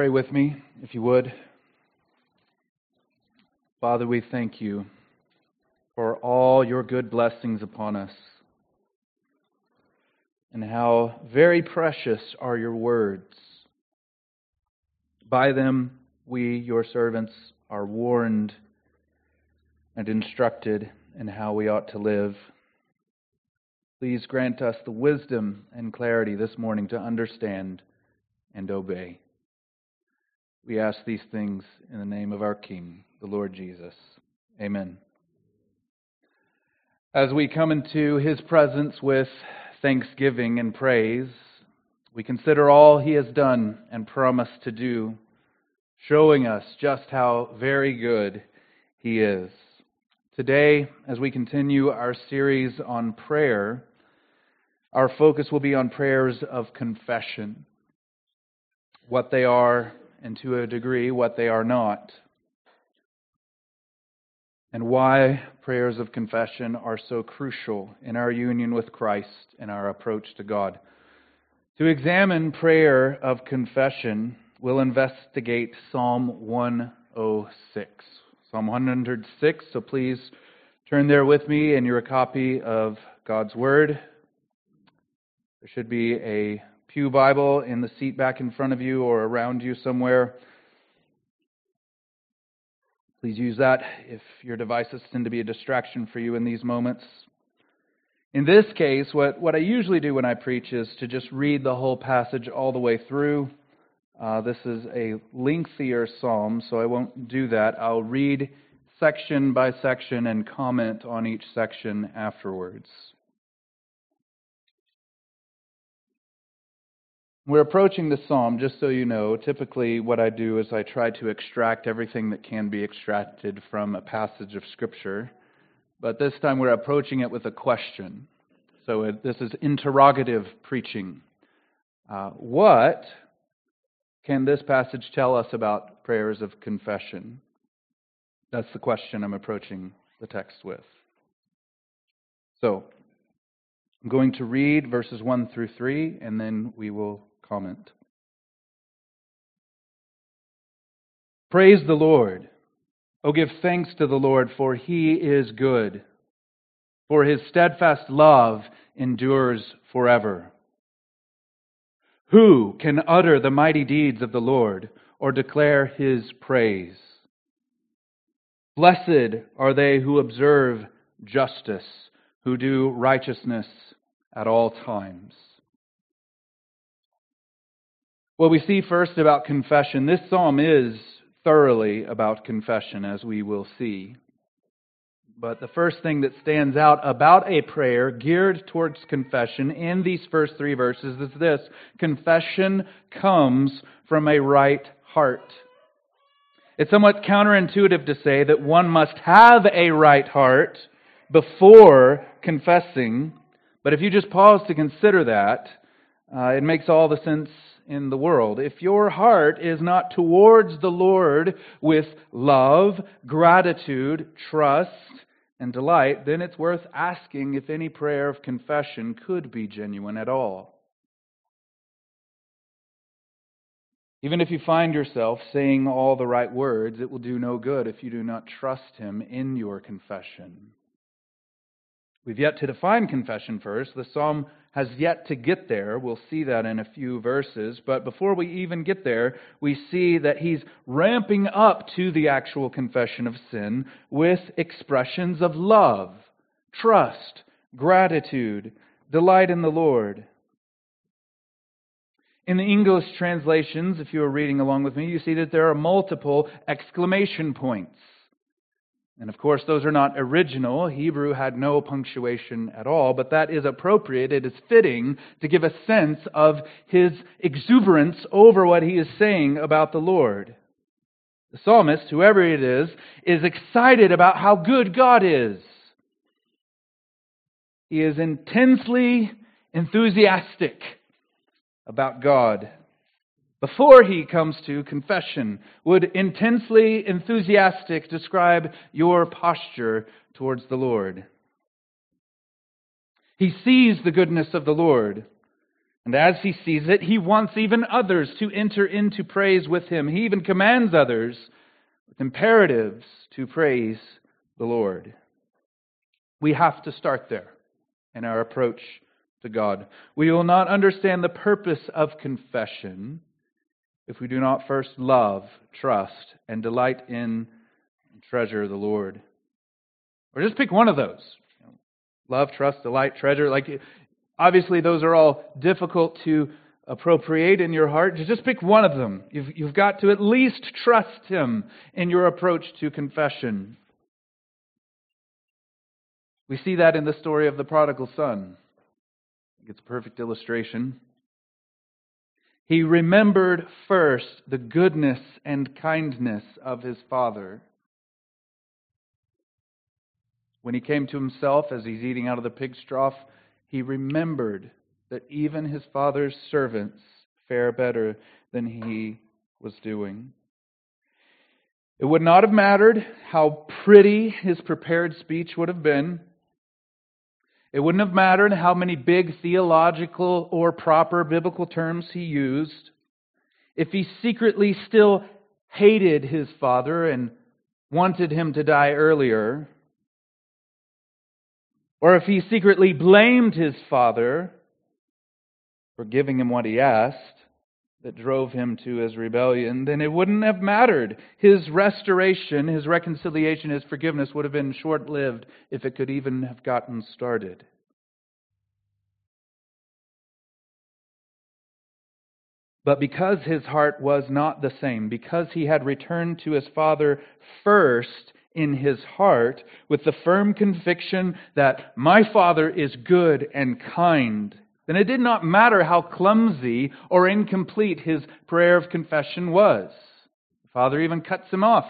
Pray with me, if you would. Father, we thank you for all your good blessings upon us and how very precious are your words. By them, we, your servants, are warned and instructed in how we ought to live. Please grant us the wisdom and clarity this morning to understand and obey. We ask these things in the name of our King, the Lord Jesus. Amen. As we come into his presence with thanksgiving and praise, we consider all he has done and promised to do, showing us just how very good he is. Today, as we continue our series on prayer, our focus will be on prayers of confession, what they are, and to a degree, what they are not, and why prayers of confession are so crucial in our union with Christ and our approach to God. To examine prayer of confession, we'll investigate Psalm 106. Psalm 106, so please turn there with me in your copy of God's Word. There should be a Pew Bible in the seat back in front of you or around you somewhere. Please use that if your devices tend to be a distraction for you in these moments. In this case, what, what I usually do when I preach is to just read the whole passage all the way through. Uh, this is a lengthier psalm, so I won't do that. I'll read section by section and comment on each section afterwards. We're approaching the psalm, just so you know. Typically, what I do is I try to extract everything that can be extracted from a passage of Scripture. But this time we're approaching it with a question. So it, this is interrogative preaching. Uh, what can this passage tell us about prayers of confession? That's the question I'm approaching the text with. So, I'm going to read verses 1 through 3, and then we will comment. Praise the Lord. Oh, give thanks to the Lord, for he is good, for his steadfast love endures forever. Who can utter the mighty deeds of the Lord or declare his praise? Blessed are they who observe justice, who do righteousness at all times. What we see first about confession, this psalm is thoroughly about confession, as we will see. But the first thing that stands out about a prayer geared towards confession in these first three verses is this confession comes from a right heart. It's somewhat counterintuitive to say that one must have a right heart before confessing, but if you just pause to consider that, uh, it makes all the sense in the world. If your heart is not towards the Lord with love, gratitude, trust, and delight, then it's worth asking if any prayer of confession could be genuine at all. Even if you find yourself saying all the right words, it will do no good if you do not trust Him in your confession. We've yet to define confession first. The psalm has yet to get there. We'll see that in a few verses. But before we even get there, we see that he's ramping up to the actual confession of sin with expressions of love, trust, gratitude, delight in the Lord. In the English translations, if you are reading along with me, you see that there are multiple exclamation points. And of course, those are not original. Hebrew had no punctuation at all, but that is appropriate. It is fitting to give a sense of his exuberance over what he is saying about the Lord. The psalmist, whoever it is, is excited about how good God is. He is intensely enthusiastic about God before he comes to confession would intensely enthusiastic describe your posture towards the Lord. He sees the goodness of the Lord. And as he sees it, he wants even others to enter into praise with him. He even commands others with imperatives to praise the Lord. We have to start there in our approach to God. We will not understand the purpose of confession if we do not first love, trust, and delight in and treasure the Lord. Or just pick one of those. Love, trust, delight, treasure. Like obviously those are all difficult to appropriate in your heart. Just pick one of them. You've, you've got to at least trust Him in your approach to confession. We see that in the story of the prodigal son. It's a perfect illustration. He remembered first the goodness and kindness of his father. When he came to himself as he's eating out of the pig's trough, he remembered that even his father's servants fare better than he was doing. It would not have mattered how pretty his prepared speech would have been. It wouldn't have mattered how many big theological or proper biblical terms he used. If he secretly still hated his father and wanted him to die earlier, or if he secretly blamed his father for giving him what he asked that drove him to his rebellion, then it wouldn't have mattered. His restoration, his reconciliation, his forgiveness would have been short lived if it could even have gotten started. But because his heart was not the same, because he had returned to his father first in his heart with the firm conviction that my Father is good and kind, then it did not matter how clumsy or incomplete his prayer of confession was. The Father even cuts him off.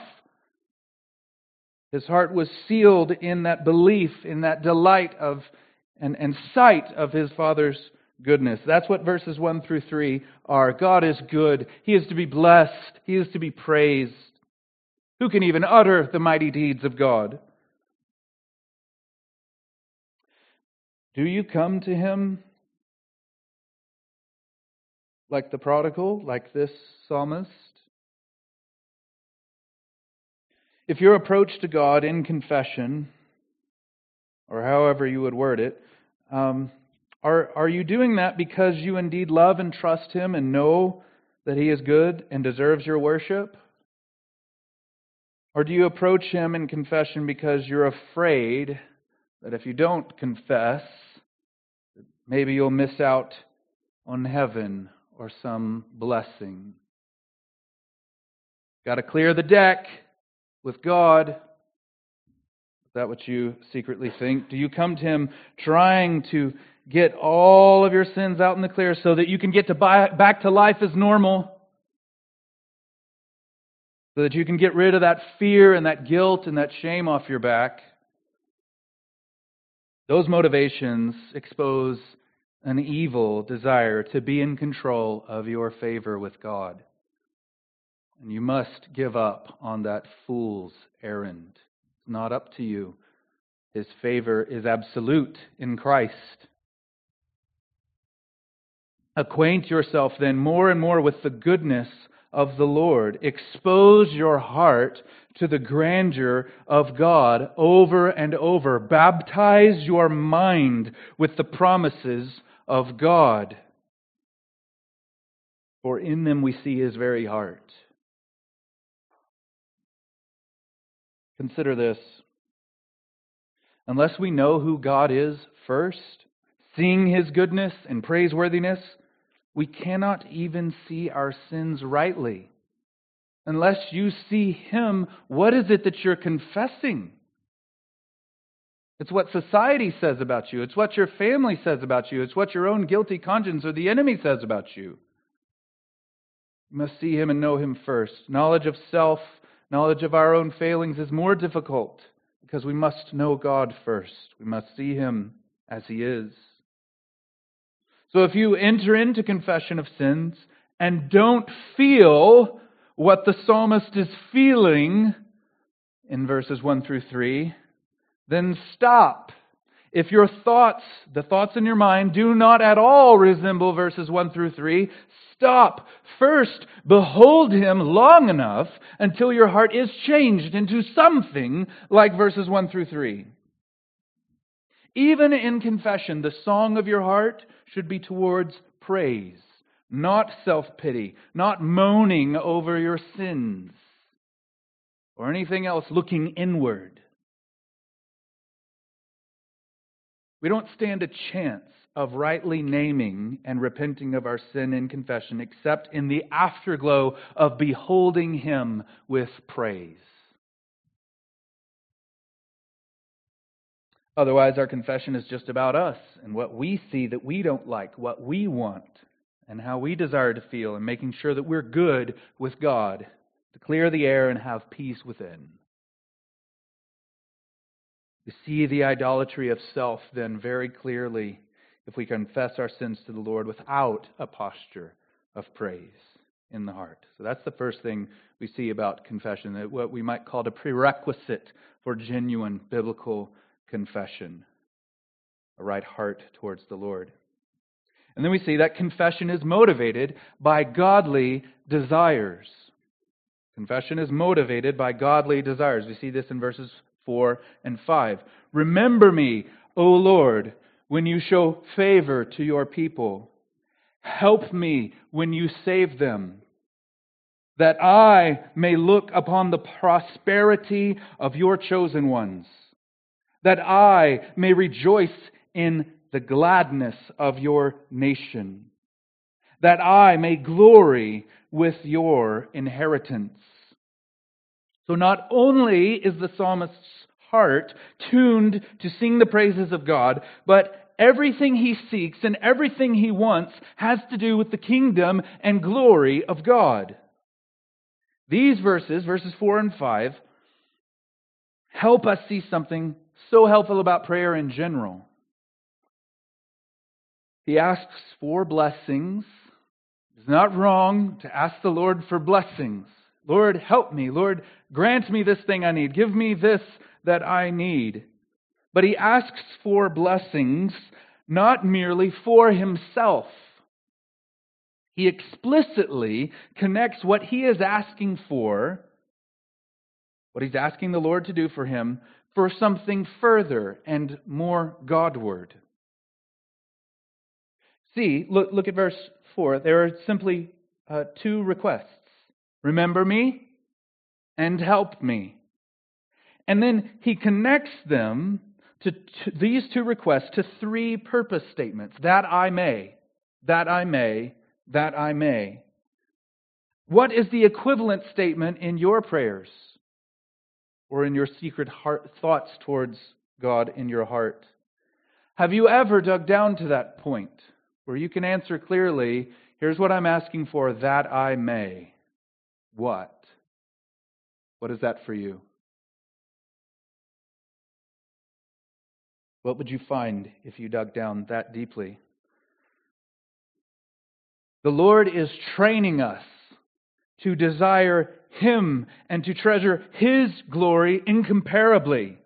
His heart was sealed in that belief, in that delight of and, and sight of his Father's goodness. That's what verses 1 through 3 are. God is good. He is to be blessed. He is to be praised. Who can even utter the mighty deeds of God? Do you come to him like the prodigal, like this psalmist? If your approach to God in confession, or however you would word it, um, are, are you doing that because you indeed love and trust Him and know that He is good and deserves your worship? Or do you approach him in confession because you're afraid that if you don't confess, maybe you'll miss out on heaven or some blessing? Got to clear the deck with God. Is that what you secretly think? Do you come to Him trying to get all of your sins out in the clear so that you can get to buy, back to life as normal? so that you can get rid of that fear and that guilt and that shame off your back. Those motivations expose an evil desire to be in control of your favor with God. And you must give up on that fool's errand. It's not up to you. His favor is absolute in Christ. Acquaint yourself then more and more with the goodness of the Lord. Expose your heart to the grandeur of God over and over. Baptize your mind with the promises of God. For in them we see his very heart. Consider this. Unless we know who God is first, seeing his goodness and praiseworthiness, we cannot even see our sins rightly. Unless you see Him, what is it that you're confessing? It's what society says about you. It's what your family says about you. It's what your own guilty conscience or the enemy says about you. You must see Him and know Him first. Knowledge of self, knowledge of our own failings is more difficult because we must know God first. We must see Him as He is. So if you enter into confession of sins and don't feel what the psalmist is feeling in verses 1 through 3, then stop. If your thoughts, the thoughts in your mind, do not at all resemble verses 1 through 3, stop. First, behold him long enough until your heart is changed into something like verses 1 through 3. Even in confession, the song of your heart should be towards praise, not self pity, not moaning over your sins, or anything else looking inward. We don't stand a chance of rightly naming and repenting of our sin in confession except in the afterglow of beholding Him with praise. Otherwise, our confession is just about us and what we see that we don't like, what we want, and how we desire to feel, and making sure that we're good with God to clear the air and have peace within. We see the idolatry of self then very clearly if we confess our sins to the Lord without a posture of praise in the heart. So that's the first thing we see about confession, that what we might call a prerequisite for genuine biblical confession, a right heart towards the Lord. And then we see that confession is motivated by godly desires. Confession is motivated by godly desires. We see this in verses 4 and 5. Remember me, O Lord, when you show favor to your people. Help me when you save them, that I may look upon the prosperity of your chosen ones, that I may rejoice in the gladness of your nation, that I may glory with your inheritance. So not only is the psalmist's heart tuned to sing the praises of God, but everything he seeks and everything he wants has to do with the kingdom and glory of God. These verses, verses 4 and 5, help us see something so helpful about prayer in general. He asks for blessings. It's not wrong to ask the Lord for blessings. Lord, help me. Lord, grant me this thing I need. Give me this that I need. But he asks for blessings not merely for himself. He explicitly connects what he is asking for, what he's asking the Lord to do for him, for something further and more Godward. See, look, look at verse 4. There are simply uh, two requests Remember me and help me. And then he connects them to, to these two requests to three purpose statements that I may, that I may, that I may. What is the equivalent statement in your prayers or in your secret heart, thoughts towards God in your heart? Have you ever dug down to that point where you can answer clearly, here's what I'm asking for, that I may? What? What is that for you? What would you find if you dug down that deeply? The Lord is training us to desire Him and to treasure His glory incomparably.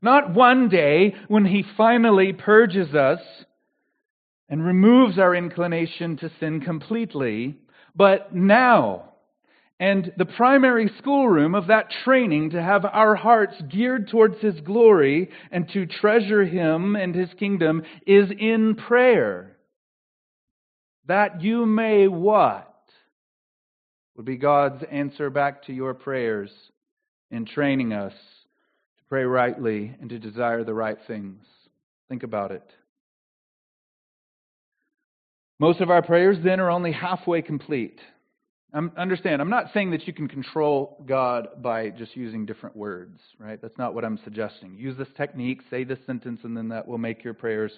Not one day when He finally purges us and removes our inclination to sin completely, but now and the primary schoolroom of that training to have our hearts geared towards His glory and to treasure Him and His kingdom is in prayer. That you may what? Would be God's answer back to your prayers in training us to pray rightly and to desire the right things. Think about it. Most of our prayers then are only halfway complete. I'm, understand, I'm not saying that you can control God by just using different words, right? That's not what I'm suggesting. Use this technique, say this sentence, and then that will make your prayers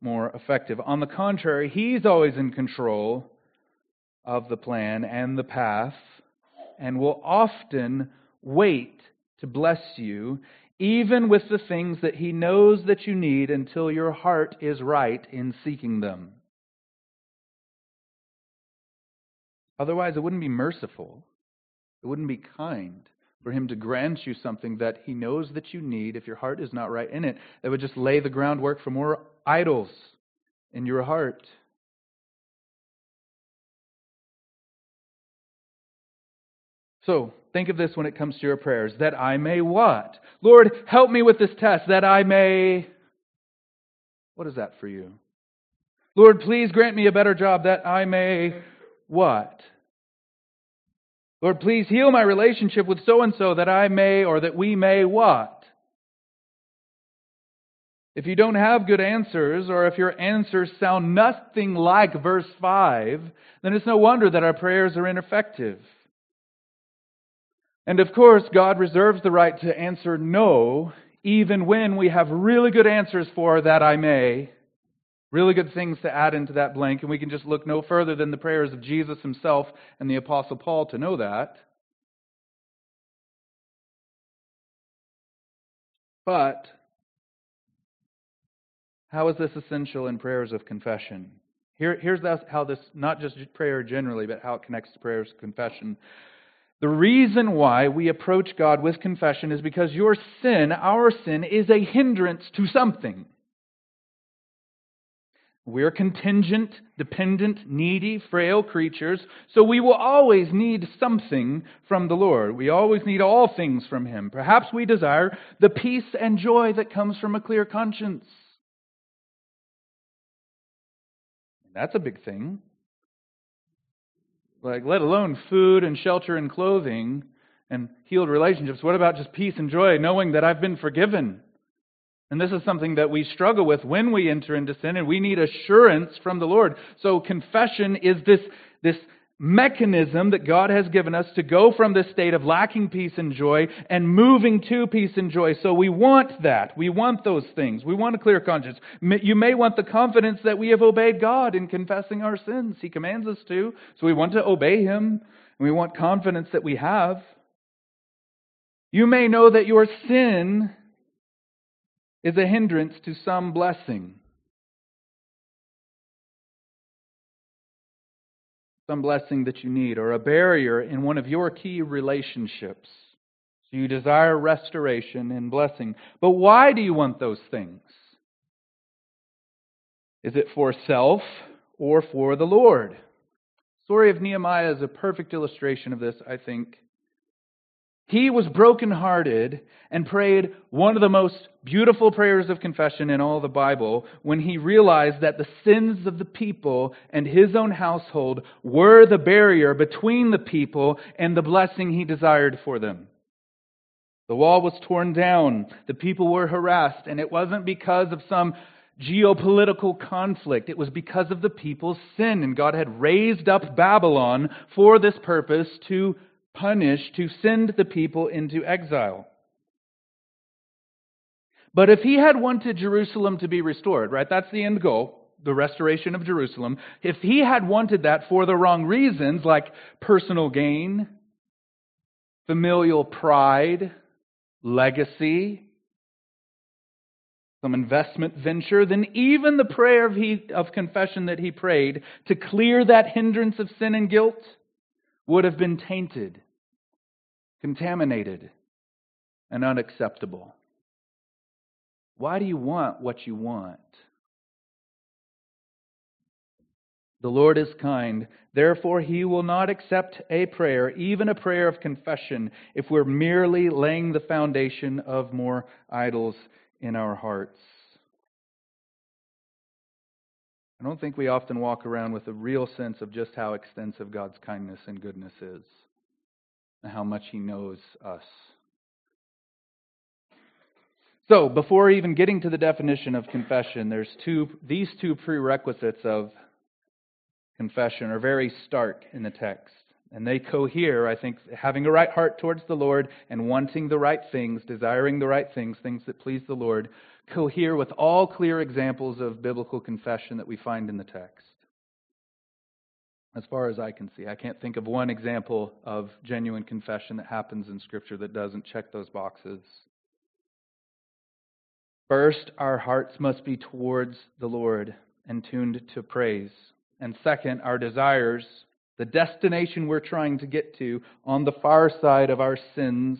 more effective. On the contrary, He's always in control of the plan and the path, and will often wait to bless you, even with the things that He knows that you need until your heart is right in seeking them. Otherwise, it wouldn't be merciful. It wouldn't be kind. for Him to grant you something that He knows that you need if your heart is not right in it, that would just lay the groundwork for more idols in your heart. So, think of this when it comes to your prayers that I may what? Lord, help me with this test, that I may. What is that for you? Lord, please grant me a better job that I may what? Lord, please heal my relationship with so and so that I may or that we may what? If you don't have good answers, or if your answers sound nothing like verse 5, then it's no wonder that our prayers are ineffective. And of course, God reserves the right to answer no, even when we have really good answers for that I may. Really good things to add into that blank, and we can just look no further than the prayers of Jesus himself and the Apostle Paul to know that. But, how is this essential in prayers of confession? Here, here's how this, not just prayer generally, but how it connects to prayers of confession. The reason why we approach God with confession is because your sin, our sin, is a hindrance to something. We're contingent, dependent, needy, frail creatures, so we will always need something from the Lord. We always need all things from Him. Perhaps we desire the peace and joy that comes from a clear conscience. That's a big thing. Like, let alone food and shelter and clothing and healed relationships. What about just peace and joy, knowing that I've been forgiven? And this is something that we struggle with when we enter into sin, and we need assurance from the Lord. So confession is this, this mechanism that God has given us to go from this state of lacking peace and joy and moving to peace and joy. So we want that. We want those things. We want a clear conscience. You may want the confidence that we have obeyed God in confessing our sins. He commands us to. So we want to obey Him, and we want confidence that we have. You may know that your sin is a hindrance to some blessing. Some blessing that you need, or a barrier in one of your key relationships. So you desire restoration and blessing. But why do you want those things? Is it for self or for the Lord? The story of Nehemiah is a perfect illustration of this, I think. He was brokenhearted and prayed one of the most beautiful prayers of confession in all the Bible when he realized that the sins of the people and his own household were the barrier between the people and the blessing he desired for them. The wall was torn down, the people were harassed, and it wasn't because of some geopolitical conflict. It was because of the people's sin, and God had raised up Babylon for this purpose to punish, to send the people into exile. But if he had wanted Jerusalem to be restored, right, that's the end goal, the restoration of Jerusalem. If he had wanted that for the wrong reasons, like personal gain, familial pride, legacy, some investment venture, then even the prayer of, he, of confession that he prayed to clear that hindrance of sin and guilt would have been tainted, contaminated, and unacceptable. Why do you want what you want? The Lord is kind. Therefore, He will not accept a prayer, even a prayer of confession, if we're merely laying the foundation of more idols in our hearts. I don't think we often walk around with a real sense of just how extensive God's kindness and goodness is, and how much He knows us. So, before even getting to the definition of confession, there's two these two prerequisites of confession are very stark in the text. And they cohere, I think, having a right heart towards the Lord and wanting the right things, desiring the right things, things that please the Lord, cohere with all clear examples of biblical confession that we find in the text. As far as I can see, I can't think of one example of genuine confession that happens in Scripture that doesn't check those boxes. First, our hearts must be towards the Lord and tuned to praise. And second, our desires The destination we're trying to get to on the far side of our sins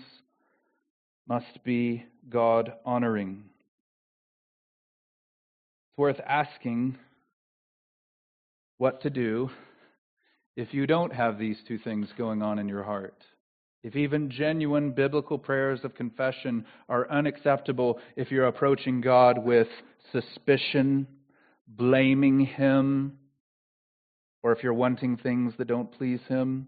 must be God honoring. Worth asking what to do if you don't have these two things going on in your heart. If even genuine biblical prayers of confession are unacceptable if you're approaching God with suspicion, blaming Him, or if you're wanting things that don't please Him,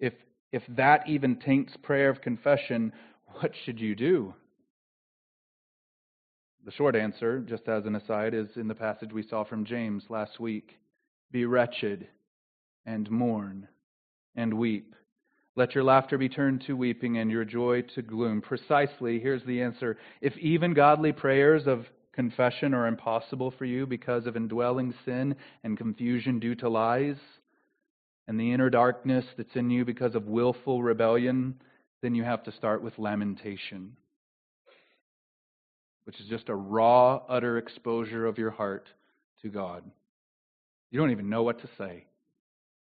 if, if that even taints prayer of confession, what should you do? The short answer, just as an aside, is in the passage we saw from James last week Be wretched and mourn and weep. Let your laughter be turned to weeping and your joy to gloom. Precisely, here's the answer. If even godly prayers of confession are impossible for you because of indwelling sin and confusion due to lies, and the inner darkness that's in you because of willful rebellion, then you have to start with lamentation, which is just a raw, utter exposure of your heart to God. You don't even know what to say.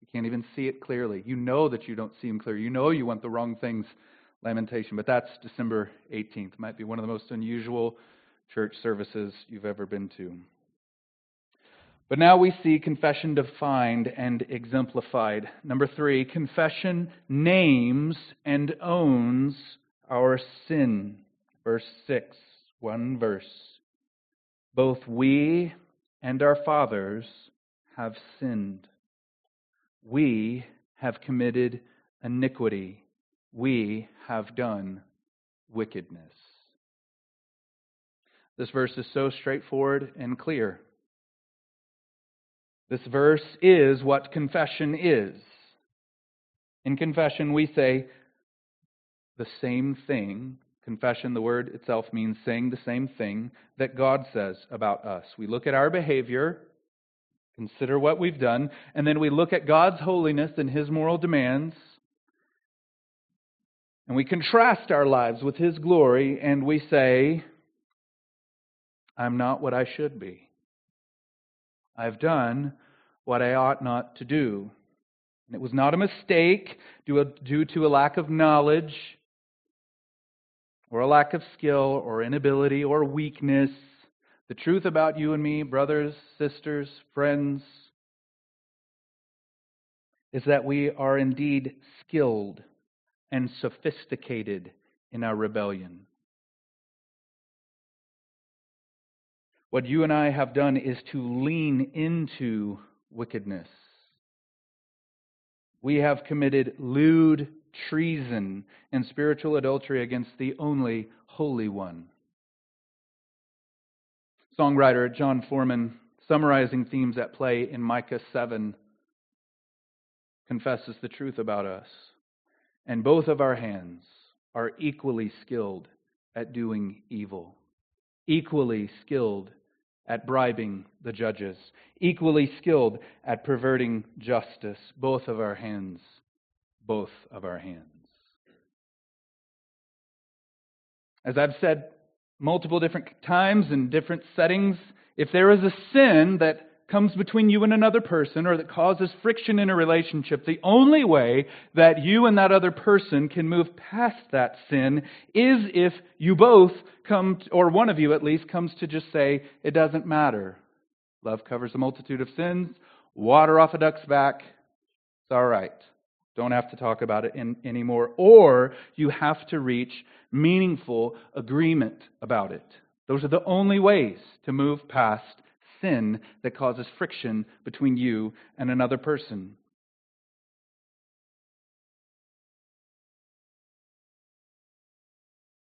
You can't even see it clearly. You know that you don't see him clear. You know you want the wrong things. Lamentation. But that's December 18th. Might be one of the most unusual church services you've ever been to. But now we see confession defined and exemplified. Number three, confession names and owns our sin. Verse 6, one verse. Both we and our fathers have sinned. We have committed iniquity. We have done wickedness. This verse is so straightforward and clear. This verse is what confession is. In confession, we say the same thing. Confession, the word itself means saying the same thing that God says about us. We look at our behavior Consider what we've done. And then we look at God's holiness and His moral demands. And we contrast our lives with His glory and we say, I'm not what I should be. I've done what I ought not to do. And it was not a mistake due to a lack of knowledge or a lack of skill or inability or weakness. The truth about you and me, brothers, sisters, friends, is that we are indeed skilled and sophisticated in our rebellion. What you and I have done is to lean into wickedness. We have committed lewd treason and spiritual adultery against the only Holy One. Songwriter Jon Foreman, summarizing themes at play in Micah 7, confesses the truth about us. And both of our hands are equally skilled at doing evil, equally skilled at bribing the judges, equally skilled at perverting justice. Both of our hands, both of our hands. As I've said multiple different times in different settings, if there is a sin that comes between you and another person or that causes friction in a relationship, the only way that you and that other person can move past that sin is if you both come, to, or one of you at least, comes to just say, it doesn't matter. Love covers a multitude of sins. Water off a duck's back. It's all right. Don't have to talk about it in, anymore. Or you have to reach meaningful agreement about it. Those are the only ways to move past sin that causes friction between you and another person.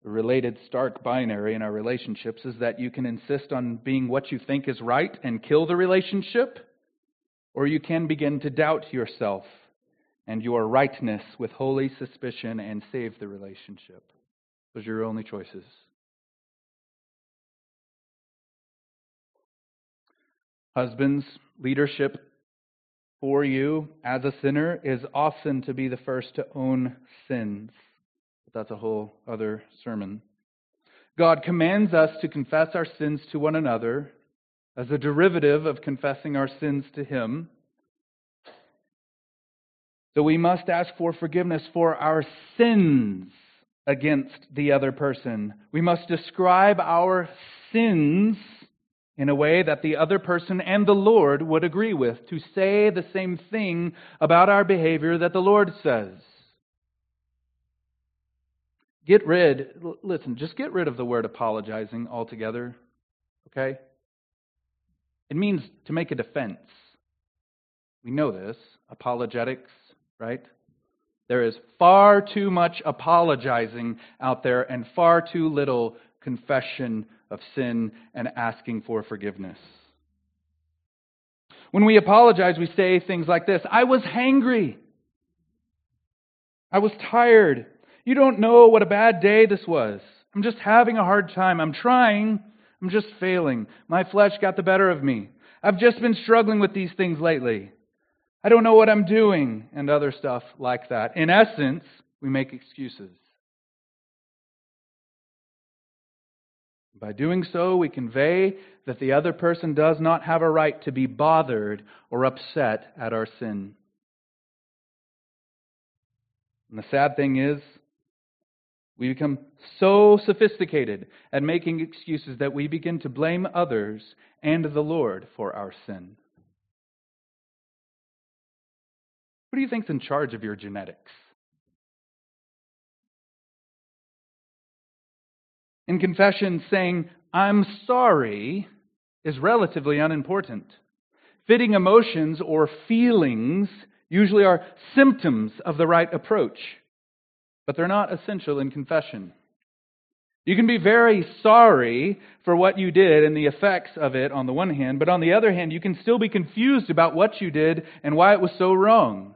The related stark binary in our relationships is that you can insist on being what you think is right and kill the relationship, or you can begin to doubt yourself and your rightness with holy suspicion and save the relationship. Those are your only choices. Husbands, leadership for you as a sinner is often to be the first to own sins. But that's a whole other sermon. God commands us to confess our sins to one another as a derivative of confessing our sins to Him. So we must ask for forgiveness for our sins against the other person. We must describe our sins in a way that the other person and the Lord would agree with, to say the same thing about our behavior that the Lord says. Get rid, listen, just get rid of the word apologizing altogether, okay? It means to make a defense. We know this. Apologetics, right? There is far too much apologizing out there and far too little confession of sin and asking for forgiveness. When we apologize, we say things like this I was hangry. I was tired. You don't know what a bad day this was. I'm just having a hard time. I'm trying. I'm just failing. My flesh got the better of me. I've just been struggling with these things lately. I don't know what I'm doing, and other stuff like that. In essence, we make excuses. By doing so, we convey that the other person does not have a right to be bothered or upset at our sin. And the sad thing is, we become so sophisticated at making excuses that we begin to blame others and the Lord for our sin. Who do you think's in charge of your genetics? In confession, saying, I'm sorry, is relatively unimportant. Fitting emotions or feelings usually are symptoms of the right approach, but they're not essential in confession. You can be very sorry for what you did and the effects of it on the one hand, but on the other hand, you can still be confused about what you did and why it was so wrong.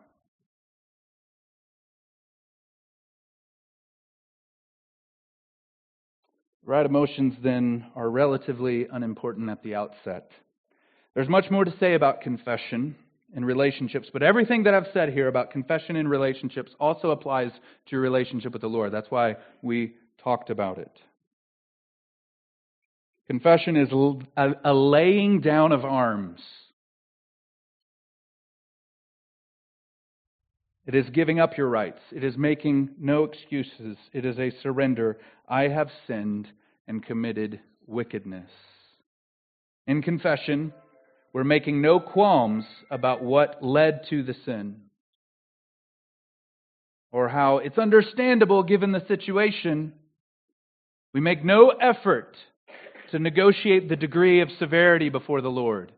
Right emotions, then, are relatively unimportant at the outset. There's much more to say about confession in relationships, but everything that I've said here about confession in relationships also applies to your relationship with the Lord. That's why we talked about it. Confession is a laying down of arms. It is giving up your rights. It is making no excuses. It is a surrender. I have sinned and committed wickedness. In confession, we're making no qualms about what led to the sin or how it's understandable given the situation. We make no effort to negotiate the degree of severity before the Lord.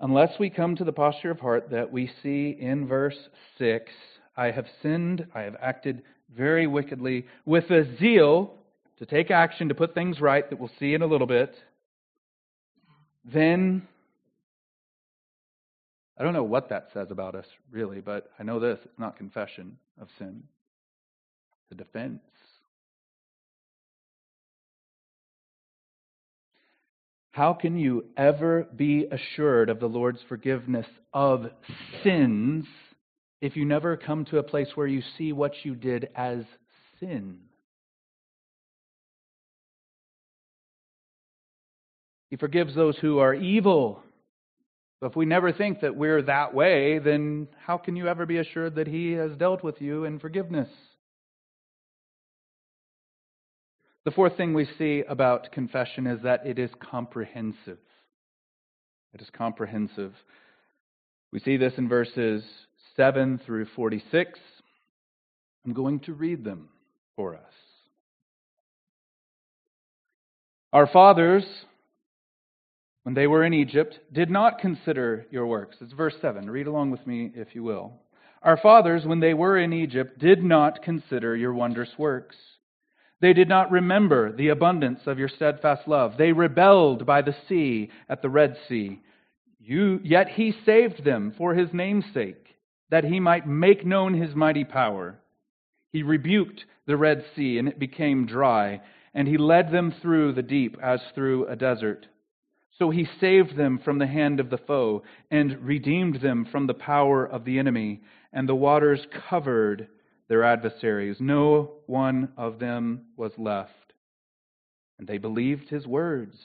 Unless we come to the posture of heart that we see in verse 6 I have sinned, I have acted very wickedly, with a zeal to take action to put things right that we'll see in a little bit, then I don't know what that says about us, really, but I know this it's not confession of sin, it's a defense. How can you ever be assured of the Lord's forgiveness of sins if you never come to a place where you see what you did as sin? He forgives those who are evil. But if we never think that we're that way, then how can you ever be assured that He has dealt with you in forgiveness? The fourth thing we see about confession is that it is comprehensive. It is comprehensive. We see this in verses 7 through 46. I'm going to read them for us. Our fathers, when they were in Egypt, did not consider your works. It's verse 7. Read along with me, if you will. Our fathers, when they were in Egypt, did not consider your wondrous works they did not remember the abundance of your steadfast love. They rebelled by the sea at the Red Sea. You, yet he saved them for his name's sake, that he might make known his mighty power. He rebuked the Red Sea, and it became dry, and he led them through the deep as through a desert. So he saved them from the hand of the foe, and redeemed them from the power of the enemy, and the waters covered their adversaries. No one of them was left. And they believed his words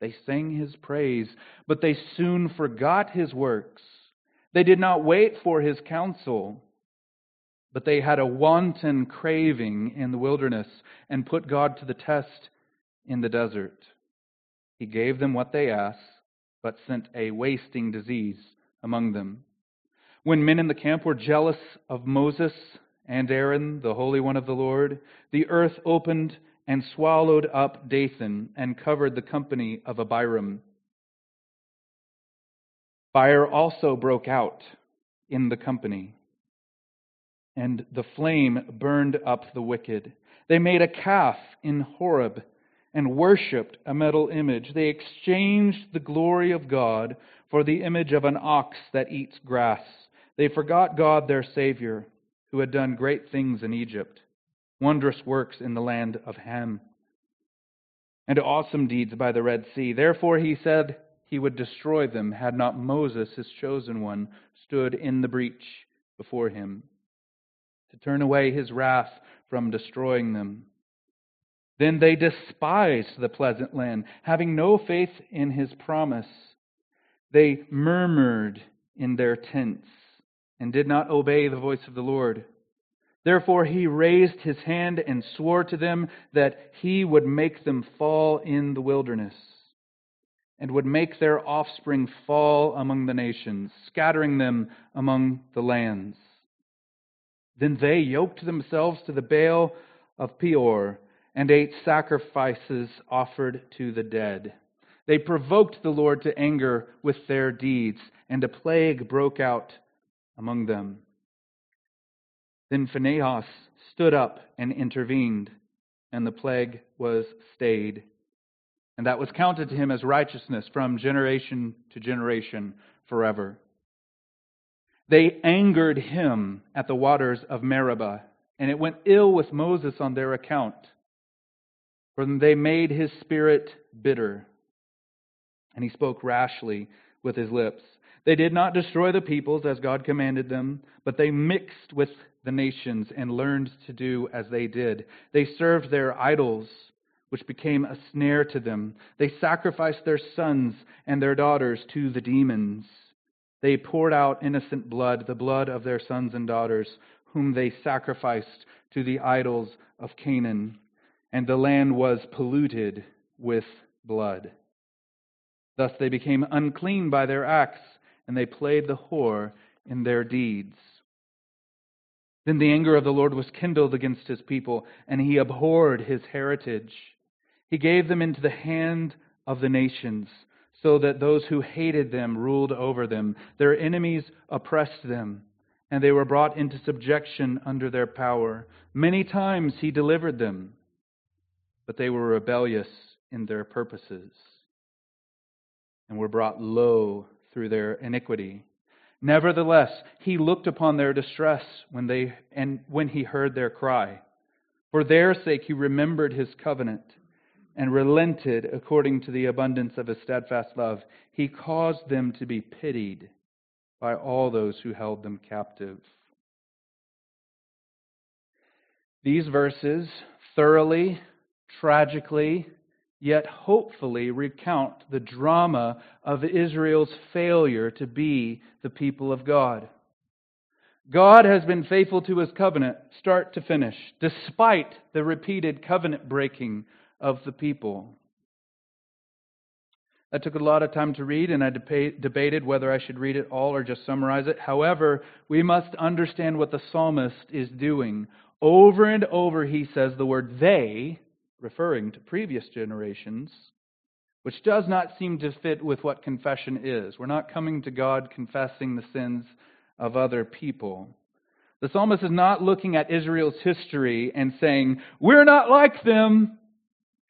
They sang his praise, but they soon forgot his works. They did not wait for his counsel, but they had a wanton craving in the wilderness and put God to the test in the desert. He gave them what they asked, but sent a wasting disease among them. When men in the camp were jealous of Moses and Aaron, the Holy One of the Lord, the earth opened and swallowed up Dathan and covered the company of Abiram. Fire also broke out in the company, and the flame burned up the wicked. They made a calf in Horeb and worshipped a metal image. They exchanged the glory of God for the image of an ox that eats grass. They forgot God, their Savior, who had done great things in Egypt wondrous works in the land of Ham, and awesome deeds by the Red Sea. Therefore he said he would destroy them had not Moses, his chosen one, stood in the breach before him to turn away his wrath from destroying them. Then they despised the pleasant land, having no faith in his promise. They murmured in their tents and did not obey the voice of the Lord. Therefore he raised his hand and swore to them that he would make them fall in the wilderness, and would make their offspring fall among the nations, scattering them among the lands. Then they yoked themselves to the Baal of Peor, and ate sacrifices offered to the dead. They provoked the Lord to anger with their deeds, and a plague broke out among them. Then Phinehas stood up and intervened, and the plague was stayed. And that was counted to him as righteousness from generation to generation forever. They angered him at the waters of Meribah, and it went ill with Moses on their account, for they made his spirit bitter, and he spoke rashly with his lips. They did not destroy the peoples as God commanded them, but they mixed with the nations and learned to do as they did. They served their idols, which became a snare to them. They sacrificed their sons and their daughters to the demons. They poured out innocent blood, the blood of their sons and daughters, whom they sacrificed to the idols of Canaan, and the land was polluted with blood. Thus they became unclean by their acts, and they played the whore in their deeds. Then the anger of the Lord was kindled against his people, and he abhorred his heritage. He gave them into the hand of the nations, so that those who hated them ruled over them. Their enemies oppressed them, and they were brought into subjection under their power. Many times he delivered them, but they were rebellious in their purposes, and were brought low through their iniquity. Nevertheless, he looked upon their distress when they and when he heard their cry. For their sake he remembered his covenant and relented according to the abundance of his steadfast love. He caused them to be pitied by all those who held them captive. These verses thoroughly, tragically, yet hopefully recount the drama of Israel's failure to be the people of God. God has been faithful to his covenant, start to finish, despite the repeated covenant breaking of the people. That took a lot of time to read, and I debated whether I should read it all or just summarize it. However, we must understand what the psalmist is doing. Over and over, he says the word they referring to previous generations, which does not seem to fit with what confession is. We're not coming to God confessing the sins of other people. The psalmist is not looking at Israel's history and saying, We're not like them.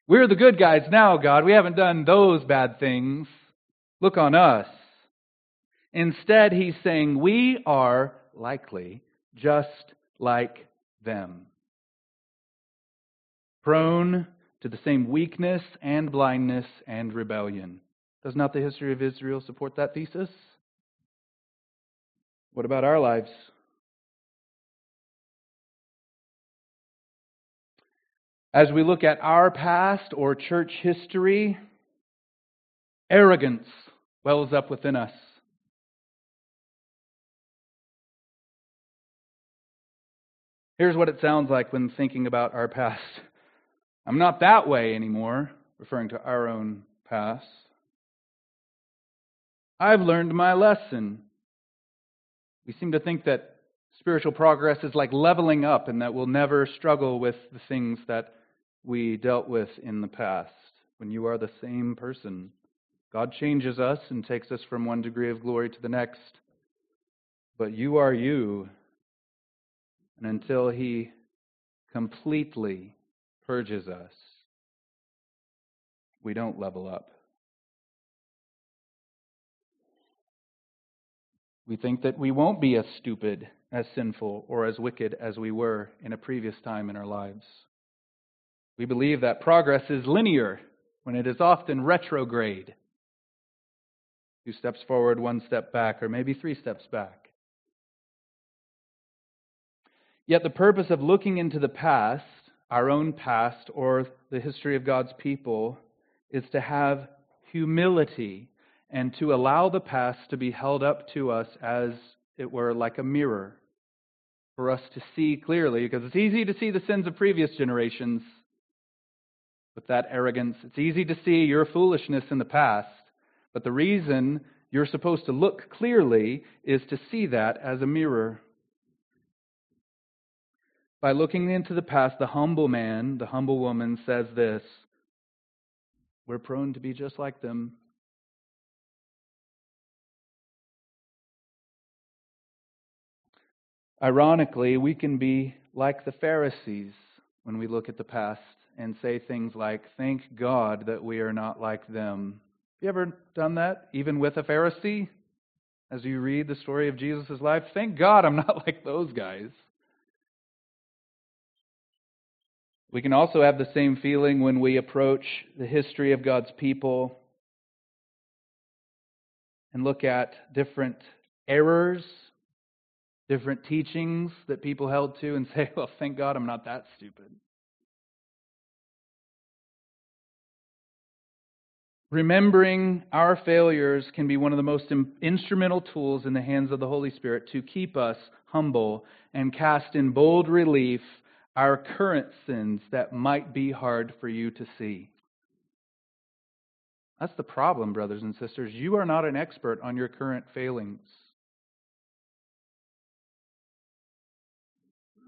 We're the good guys now, God. We haven't done those bad things. Look on us. Instead, he's saying, We are likely just like them prone to the same weakness and blindness and rebellion. Does not the history of Israel support that thesis? What about our lives? As we look at our past or church history, arrogance wells up within us. Here's what it sounds like when thinking about our past. I'm not that way anymore, referring to our own past. I've learned my lesson. We seem to think that spiritual progress is like leveling up and that we'll never struggle with the things that we dealt with in the past. When you are the same person, God changes us and takes us from one degree of glory to the next. But you are you. And until He completely purges us, we don't level up. We think that we won't be as stupid, as sinful, or as wicked as we were in a previous time in our lives. We believe that progress is linear when it is often retrograde. Two steps forward, one step back, or maybe three steps back. Yet the purpose of looking into the past, our own past, or the history of God's people, is to have humility and to allow the past to be held up to us as it were like a mirror for us to see clearly, because it's easy to see the sins of previous generations with that arrogance. It's easy to see your foolishness in the past, but the reason you're supposed to look clearly is to see that as a mirror. By looking into the past, the humble man, the humble woman says this We're prone to be just like them. Ironically, we can be like the Pharisees when we look at the past and say things like, Thank God that we are not like them. Have you ever done that, even with a Pharisee? As you read the story of Jesus' life, thank God I'm not like those guys. We can also have the same feeling when we approach the history of God's people and look at different errors different teachings that people held to and say, well, thank God I'm not that stupid. Remembering our failures can be one of the most instrumental tools in the hands of the Holy Spirit to keep us humble and cast in bold relief our current sins that might be hard for you to see. That's the problem, brothers and sisters. You are not an expert on your current failings.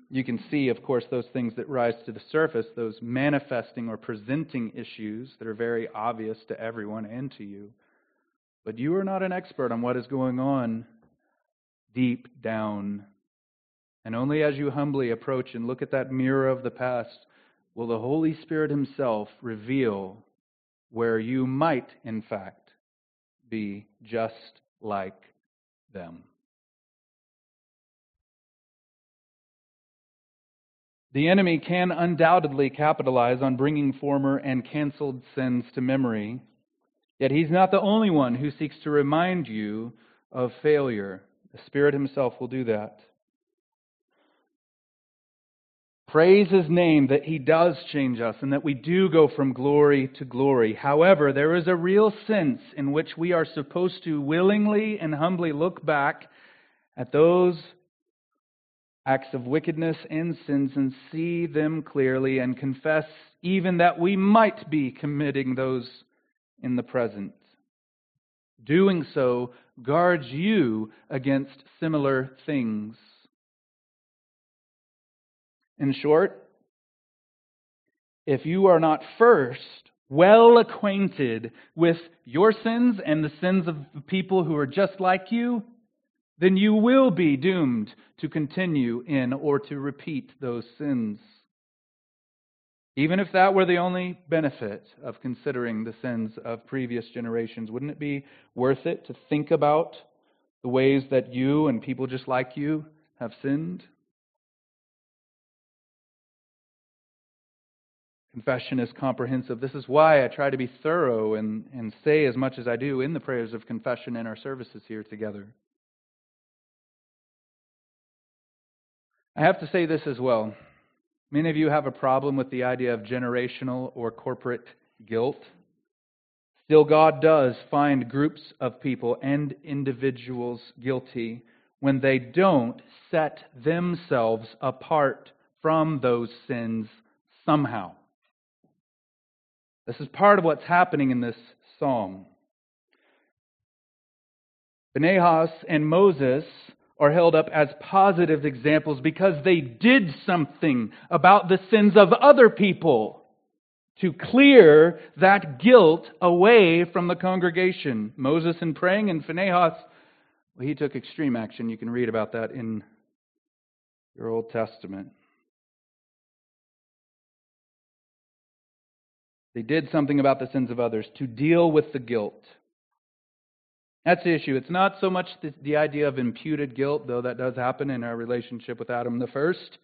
You can see, of course, those things that rise to the surface, those manifesting or presenting issues that are very obvious to everyone and to you. But you are not an expert on what is going on deep down. And only as you humbly approach and look at that mirror of the past will the Holy Spirit Himself reveal where you might, in fact, be just like them. The enemy can undoubtedly capitalize on bringing former and canceled sins to memory, yet he's not the only one who seeks to remind you of failure. The Spirit himself will do that. Praise his name that he does change us and that we do go from glory to glory. However, there is a real sense in which we are supposed to willingly and humbly look back at those acts of wickedness and sins and see them clearly and confess even that we might be committing those in the present. Doing so guards you against similar things. In short, if you are not first well acquainted with your sins and the sins of people who are just like you, then you will be doomed to continue in or to repeat those sins. Even if that were the only benefit of considering the sins of previous generations, wouldn't it be worth it to think about the ways that you and people just like you have sinned? Confession is comprehensive. This is why I try to be thorough and, and say as much as I do in the prayers of confession in our services here together. I have to say this as well. Many of you have a problem with the idea of generational or corporate guilt. Still, God does find groups of people and individuals guilty when they don't set themselves apart from those sins somehow. This is part of what's happening in this psalm. Phinehas and Moses are held up as positive examples because they did something about the sins of other people to clear that guilt away from the congregation. Moses in praying and Phinehas, well, he took extreme action. You can read about that in your Old Testament. They did something about the sins of others to deal with the guilt. That's the issue. It's not so much the, the, idea of imputed guilt, though that does happen in our relationship with Adam the first.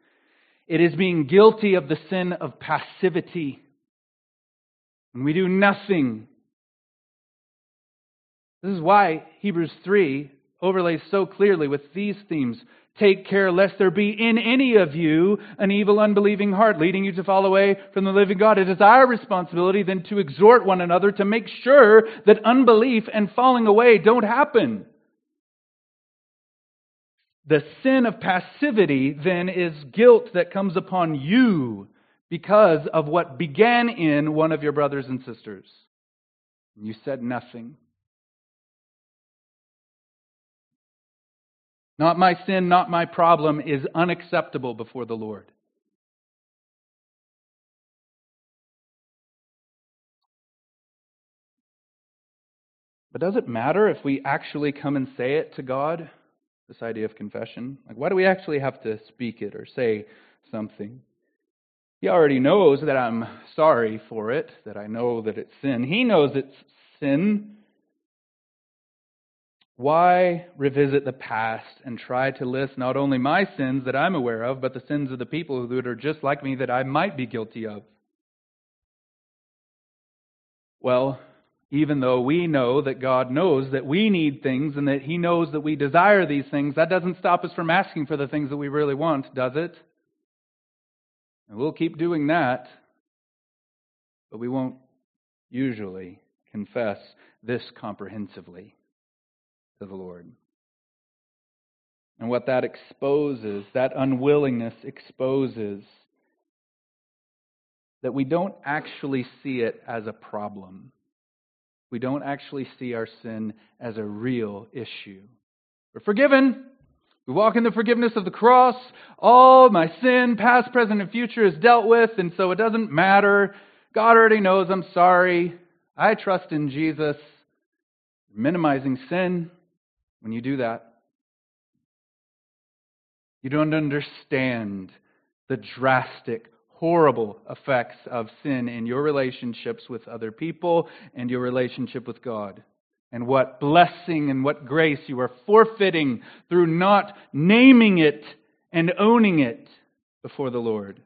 It is being guilty of the sin of passivity. When we do nothing. This is why Hebrews 3 overlays so clearly with these themes. Take care lest there be in any of you an evil, unbelieving heart, leading you to fall away from the living God. It is our responsibility then to exhort one another to make sure that unbelief and falling away don't happen. The sin of passivity then is guilt that comes upon you because of what began in one of your brothers and sisters. You said nothing. Not my sin, not my problem is unacceptable before the Lord. But does it matter if we actually come and say it to God? This idea of confession. Like, why do we actually have to speak it or say something? He already knows that I'm sorry for it, that I know that it's sin. He knows it's sin. Why revisit the past and try to list not only my sins that I'm aware of, but the sins of the people that are just like me that I might be guilty of? Well, even though we know that God knows that we need things and that He knows that we desire these things, that doesn't stop us from asking for the things that we really want, does it? And we'll keep doing that, but we won't usually confess this comprehensively to the Lord. And what that exposes, that unwillingness exposes, that we don't actually see it as a problem. We don't actually see our sin as a real issue. We're forgiven. We walk in the forgiveness of the cross. All my sin, past, present, and future, is dealt with, and so it doesn't matter. God already knows I'm sorry. I trust in Jesus. Minimizing sin, when you do that. You don't understand the drastic, horrible effects of sin in your relationships with other people and your relationship with God. And what blessing and what grace you are forfeiting through not naming it and owning it before the Lord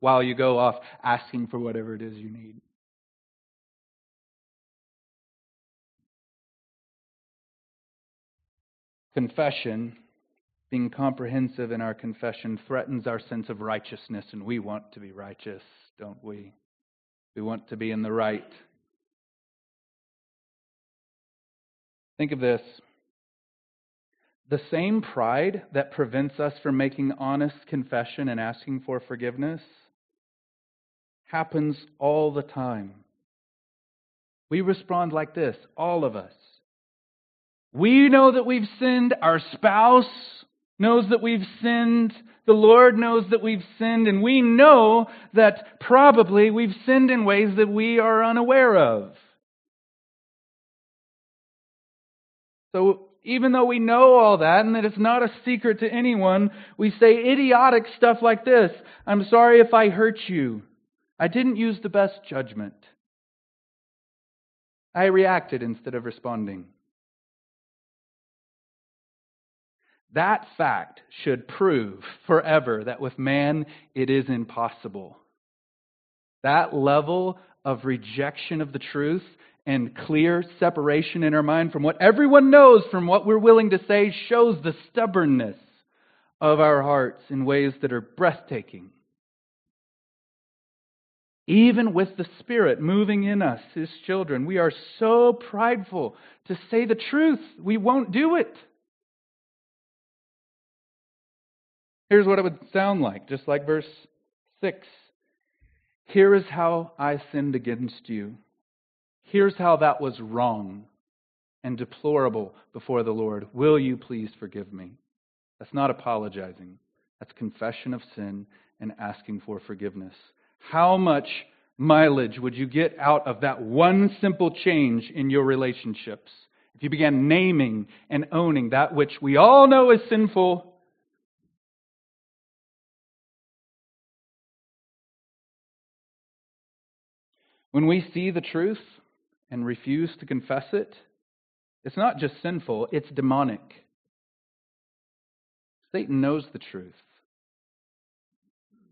while you go off asking for whatever it is you need. Confession, being comprehensive in our confession, threatens our sense of righteousness, and we want to be righteous, don't we? We want to be in the right. Think of this. The same pride that prevents us from making honest confession and asking for forgiveness happens all the time. We respond like this, all of us. We know that we've sinned. Our spouse knows that we've sinned. The Lord knows that we've sinned. And we know that probably we've sinned in ways that we are unaware of. So even though we know all that and that it's not a secret to anyone, we say idiotic stuff like this I'm sorry if I hurt you. I didn't use the best judgment. I reacted instead of responding. That fact should prove forever that with man it is impossible. That level of rejection of the truth and clear separation in our mind from what everyone knows from what we're willing to say shows the stubbornness of our hearts in ways that are breathtaking. even with the Spirit moving in us, His children. We are so prideful to say the truth, we won't do it. Here's what it would sound like, just like verse 6. Here is how I sinned against you. Here's how that was wrong and deplorable before the Lord. Will you please forgive me? That's not apologizing. That's confession of sin and asking for forgiveness. How much mileage would you get out of that one simple change in your relationships if you began naming and owning that which we all know is sinful? When we see the truth and refuse to confess it, it's not just sinful, it's demonic. Satan knows the truth.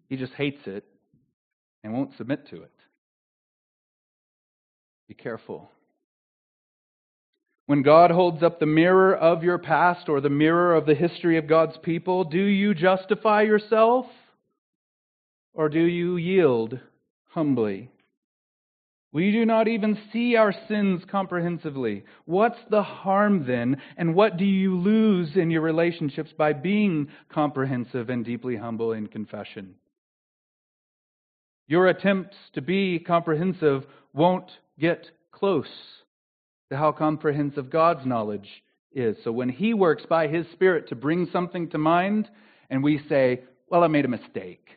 He just hates it and won't submit to it. Be careful. When God holds up the mirror of your past or the mirror of the history of God's people, do you justify yourself or do you yield humbly? We do not even see our sins comprehensively. What's the harm then, and what do you lose in your relationships by being comprehensive and deeply humble in confession? Your attempts to be comprehensive won't get close to how comprehensive God's knowledge is. So when He works by His Spirit to bring something to mind, and we say, Well, I made a mistake.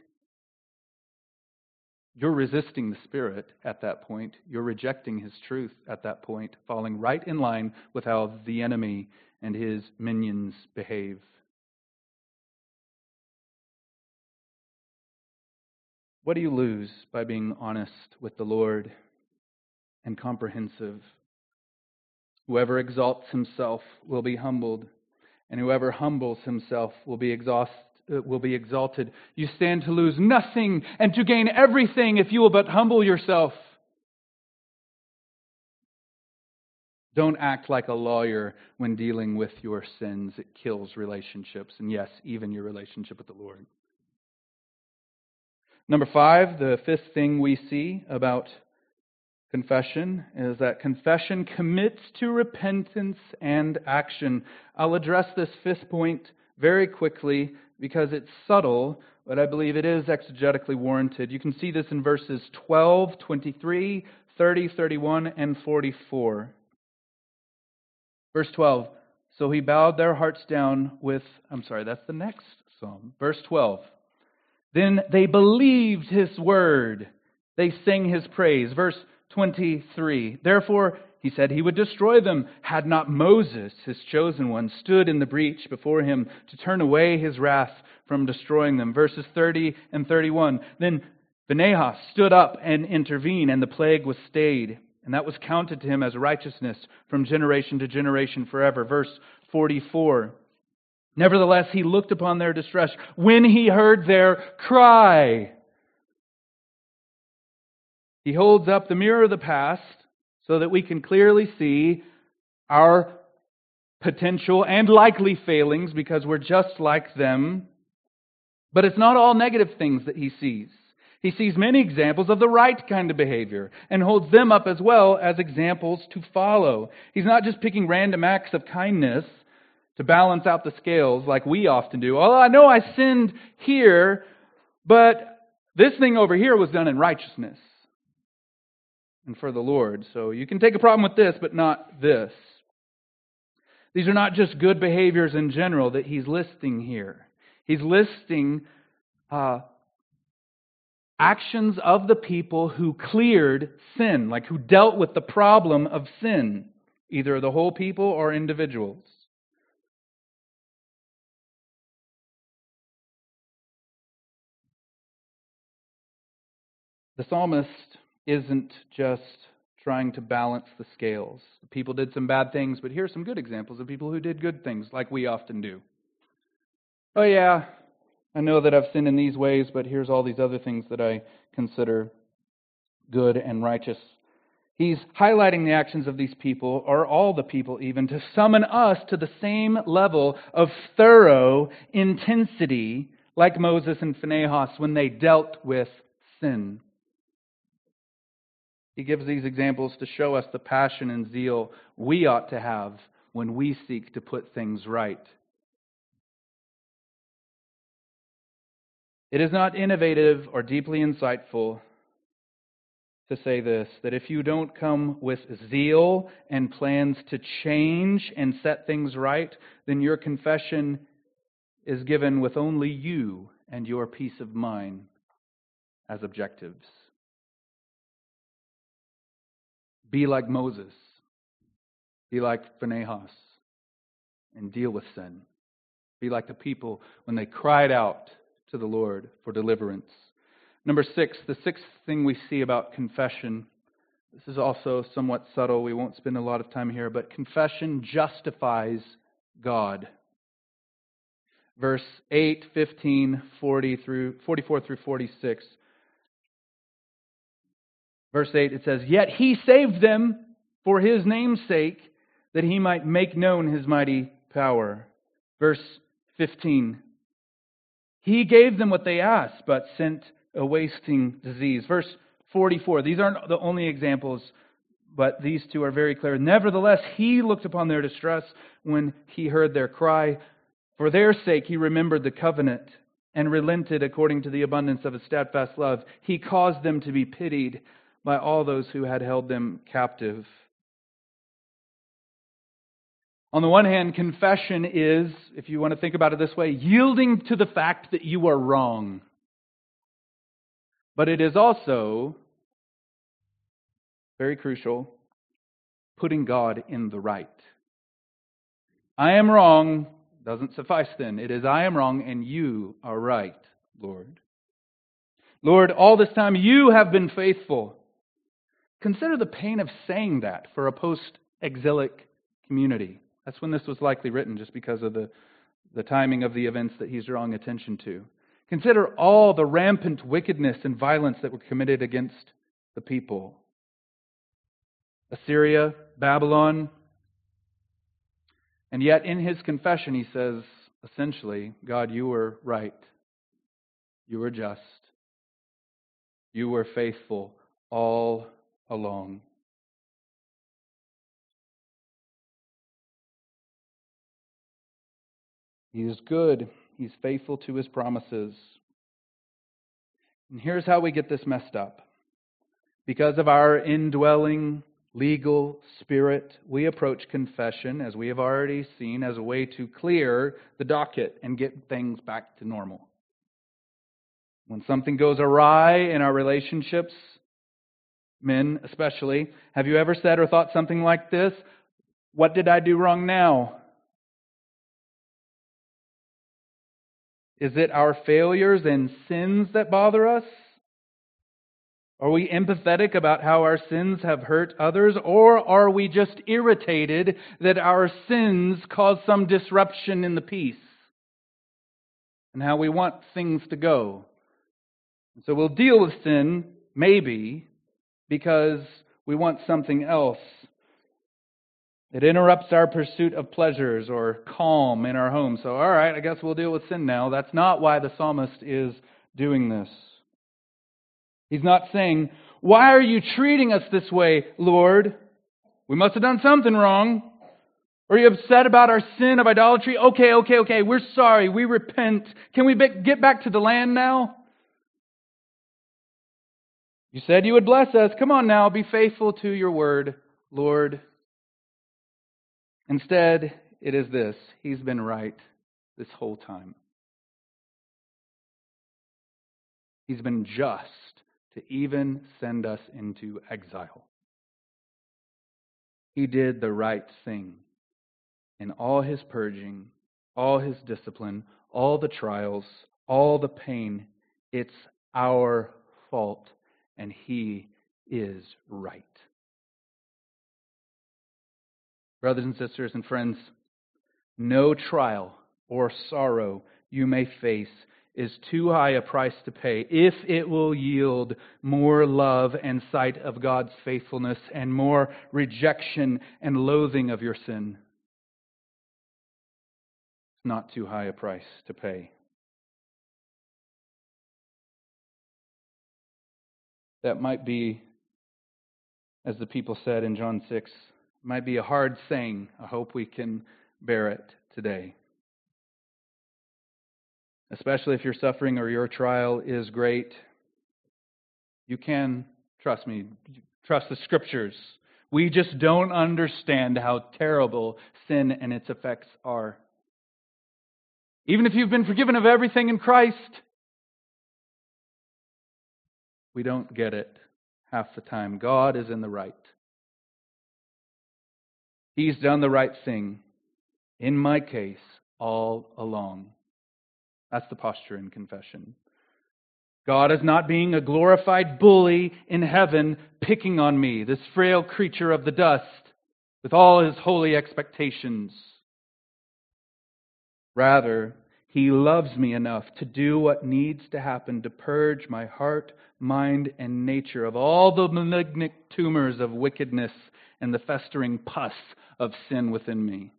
You're resisting the Spirit at that point. You're rejecting His truth at that point, falling right in line with how the enemy and his minions behave. What do you lose by being honest with the Lord and comprehensive? Whoever exalts himself will be humbled, and whoever humbles himself will be exhausted Uh, will be exalted. You stand to lose nothing and to gain everything if you will but humble yourself. Don't act like a lawyer when dealing with your sins. It kills relationships, and yes, even your relationship with the Lord. Number five, the fifth thing we see about confession is that confession commits to repentance and action. I'll address this fifth point very quickly because it's subtle, but I believe it is exegetically warranted. You can see this in verses 12, 23, 30, 31, and 44. Verse 12. So he bowed their hearts down with, I'm sorry, that's the next psalm. Verse 12. Then they believed his word. They sang his praise. Verse 23. Therefore, he said he would destroy them had not Moses, his chosen one, stood in the breach before him to turn away his wrath from destroying them. Verses 30 and 31. Then Phinehas stood up and intervened, and the plague was stayed. And that was counted to him as righteousness from generation to generation forever. Verse 44. Nevertheless, he looked upon their distress when he heard their cry. He holds up the mirror of the past so that we can clearly see our potential and likely failings because we're just like them. But it's not all negative things that he sees. He sees many examples of the right kind of behavior and holds them up as well as examples to follow. He's not just picking random acts of kindness to balance out the scales like we often do. Oh, I know I sinned here, but this thing over here was done in righteousness and for the Lord. So you can take a problem with this, but not this. These are not just good behaviors in general that he's listing here. He's listing uh, actions of the people who cleared sin, like who dealt with the problem of sin, either the whole people or individuals. The psalmist isn't just trying to balance the scales. People did some bad things, but here are some good examples of people who did good things, like we often do. Oh, yeah, I know that I've sinned in these ways, but here's all these other things that I consider good and righteous. He's highlighting the actions of these people, or all the people even, to summon us to the same level of thorough intensity like Moses and Phinehas when they dealt with sin. He gives these examples to show us the passion and zeal we ought to have when we seek to put things right. It is not innovative or deeply insightful to say this that if you don't come with zeal and plans to change and set things right, then your confession is given with only you and your peace of mind as objectives. Be like Moses. Be like Phinehas and deal with sin. Be like the people when they cried out to the Lord for deliverance. Number six, the sixth thing we see about confession. This is also somewhat subtle. We won't spend a lot of time here, but confession justifies God. Verse 8, 15, 40 through, 44 through 46. Verse 8, it says, Yet he saved them for his name's sake, that he might make known his mighty power. Verse 15, he gave them what they asked, but sent a wasting disease. Verse 44. These aren't the only examples, but these two are very clear. Nevertheless, he looked upon their distress when he heard their cry. For their sake, he remembered the covenant and relented according to the abundance of his steadfast love. He caused them to be pitied by all those who had held them captive. On the one hand, confession is, if you want to think about it this way, yielding to the fact that you are wrong. But it is also, very crucial, putting God in the right. I am wrong doesn't suffice then. It is I am wrong and you are right, Lord. Lord, all this time you have been faithful. Consider the pain of saying that for a post exilic community. That's when this was likely written, just because of the, the timing of the events that he's drawing attention to. Consider all the rampant wickedness and violence that were committed against the people. Assyria, Babylon. And yet, in his confession, he says, essentially, God, you were right. You were just. You were faithful all along. He is good. He's faithful to his promises. And here's how we get this messed up. Because of our indwelling legal spirit, we approach confession, as we have already seen, as a way to clear the docket and get things back to normal. When something goes awry in our relationships, men especially, have you ever said or thought something like this? What did I do wrong now? Is it our failures and sins that bother us? Are we empathetic about how our sins have hurt others? Or are we just irritated that our sins cause some disruption in the peace and how we want things to go? So we'll deal with sin, maybe, because we want something else it interrupts our pursuit of pleasures or calm in our home. So, all right, I guess we'll deal with sin now. That's not why the psalmist is doing this. He's not saying, Why are you treating us this way, Lord? We must have done something wrong. Are you upset about our sin of idolatry? Okay, okay, okay. We're sorry. We repent. Can we get back to the land now? You said you would bless us. Come on now. Be faithful to your word, Lord. Instead, it is this He's been right this whole time. He's been just to even send us into exile. He did the right thing in all his purging, all his discipline, all the trials, all the pain. It's our fault, and he is right. Brothers and sisters and friends, no trial or sorrow you may face is too high a price to pay if it will yield more love and sight of God's faithfulness and more rejection and loathing of your sin. It's not too high a price to pay. That might be as the people said in John 6. Might be a hard saying. I hope we can bear it today. Especially if your suffering or your trial is great, you can, trust me, trust the scriptures. We just don't understand how terrible sin and its effects are. Even if you've been forgiven of everything in Christ, we don't get it half the time. God is in the right. He's done the right thing, in my case, all along. That's the posture in confession. God is not being a glorified bully in heaven picking on me, this frail creature of the dust, with all his holy expectations. Rather, he loves me enough to do what needs to happen to purge my heart, mind, and nature of all the malignant tumors of wickedness and the festering pus of sin within me.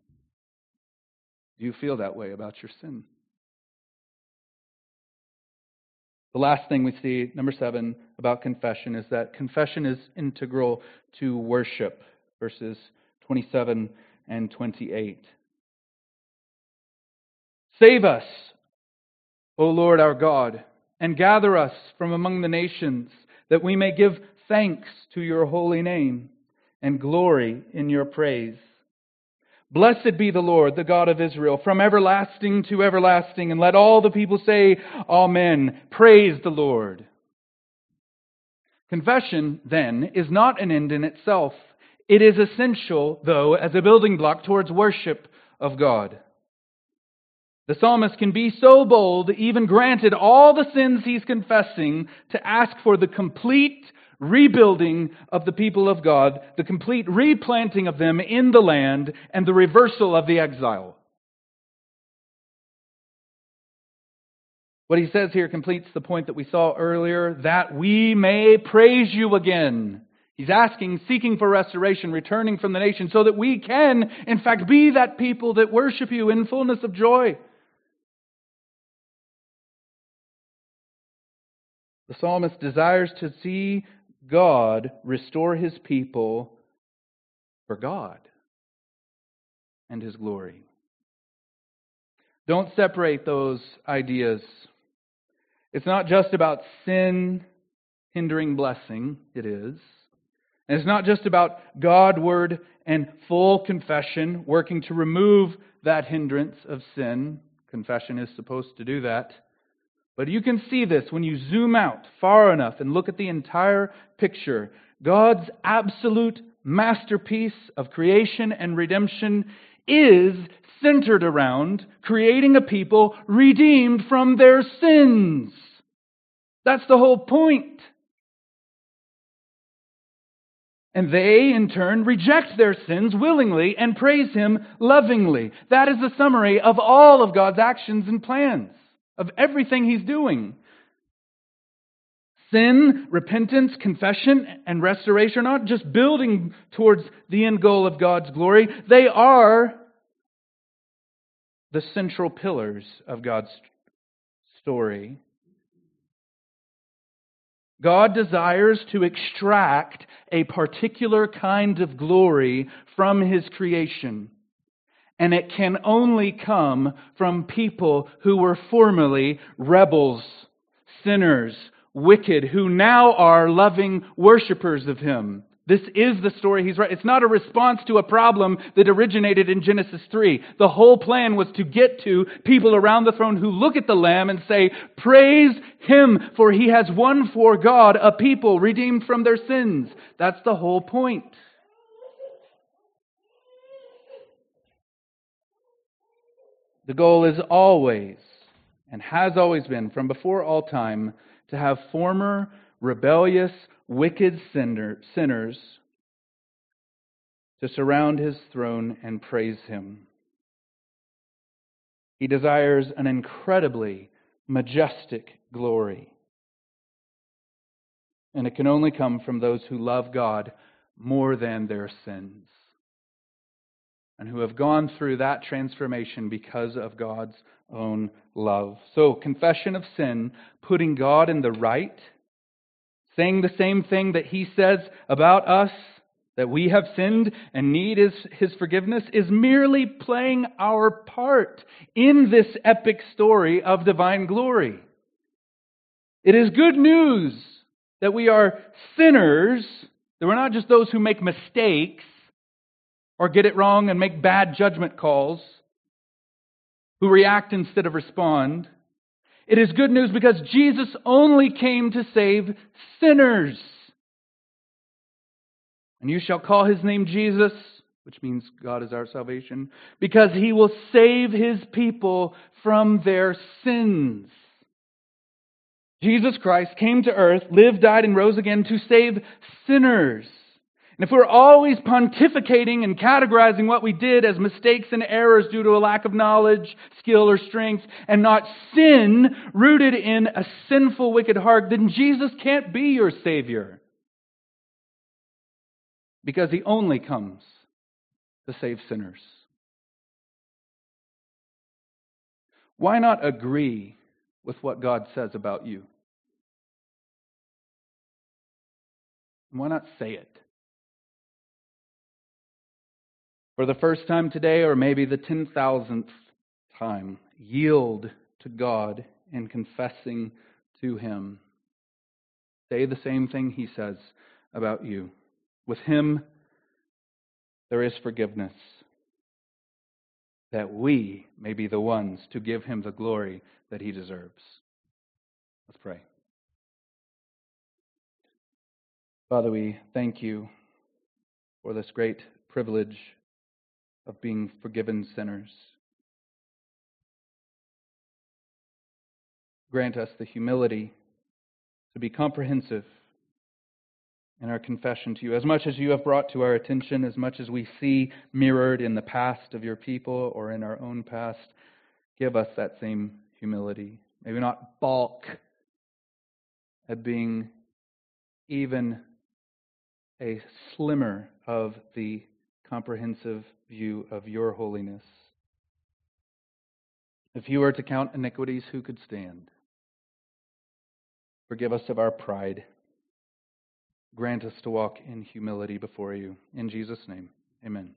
Do you feel that way about your sin? The last thing we see, number seven, about confession is that confession is integral to worship, verses 27 and 28. Save us, O Lord our God, and gather us from among the nations, that we may give thanks to your holy name and glory in your praise. Blessed be the Lord, the God of Israel, from everlasting to everlasting. And let all the people say, Amen. Praise the Lord. Confession, then, is not an end in itself. It is essential, though, as a building block towards worship of God. The psalmist can be so bold, even granted all the sins he's confessing, to ask for the complete rebuilding of the people of God, the complete replanting of them in the land, and the reversal of the exile. What he says here completes the point that we saw earlier that we may praise you again. He's asking, seeking for restoration, returning from the nation, so that we can, in fact, be that people that worship you in fullness of joy. The psalmist desires to see God restore his people for God and his glory. Don't separate those ideas. It's not just about sin hindering blessing, it is. And it's not just about Godward and full confession, working to remove that hindrance of sin. Confession is supposed to do that. But you can see this when you zoom out far enough and look at the entire picture. God's absolute masterpiece of creation and redemption is centered around creating a people redeemed from their sins. That's the whole point. And they, in turn, reject their sins willingly and praise Him lovingly. That is the summary of all of God's actions and plans of everything he's doing. Sin, repentance, confession, and restoration are not just building towards the end goal of God's glory, they are the central pillars of God's story. God desires to extract a particular kind of glory from his creation. And it can only come from people who were formerly rebels, sinners, wicked, who now are loving worshippers of Him. This is the story he's right. It's not a response to a problem that originated in Genesis 3. The whole plan was to get to people around the throne who look at the Lamb and say, Praise Him, for He has won for God a people redeemed from their sins. That's the whole point. The goal is always, and has always been from before all time, to have former rebellious, wicked sinners to surround his throne and praise him. He desires an incredibly majestic glory. And it can only come from those who love God more than their sins and who have gone through that transformation because of God's own love. So, confession of sin, putting God in the right, saying the same thing that he says about us, that we have sinned and need his, his forgiveness, is merely playing our part in this epic story of divine glory. It is good news that we are sinners, that we're not just those who make mistakes or get it wrong and make bad judgment calls, who react instead of respond. It is good news because Jesus only came to save sinners. And you shall call his name Jesus, which means God is our salvation, because he will save his people from their sins. Jesus Christ came to earth, lived, died, and rose again to save sinners. And if we're always pontificating and categorizing what we did as mistakes and errors due to a lack of knowledge, skill, or strength, and not sin rooted in a sinful, wicked heart, then Jesus can't be your Savior. Because He only comes to save sinners. Why not agree with what God says about you? Why not say it? For the first time today, or maybe the 10,000th time, yield to God in confessing to Him. Say the same thing He says about you. With Him, there is forgiveness, that we may be the ones to give Him the glory that He deserves. Let's pray. Father, we thank you for this great privilege of being forgiven sinners. Grant us the humility to be comprehensive in our confession to you. As much as you have brought to our attention, as much as we see mirrored in the past of your people or in our own past, give us that same humility. Maybe not balk at being even a slimmer of the comprehensive view of your holiness. If you were to count iniquities, who could stand? Forgive us of our pride. Grant us to walk in humility before you. In Jesus' name, amen.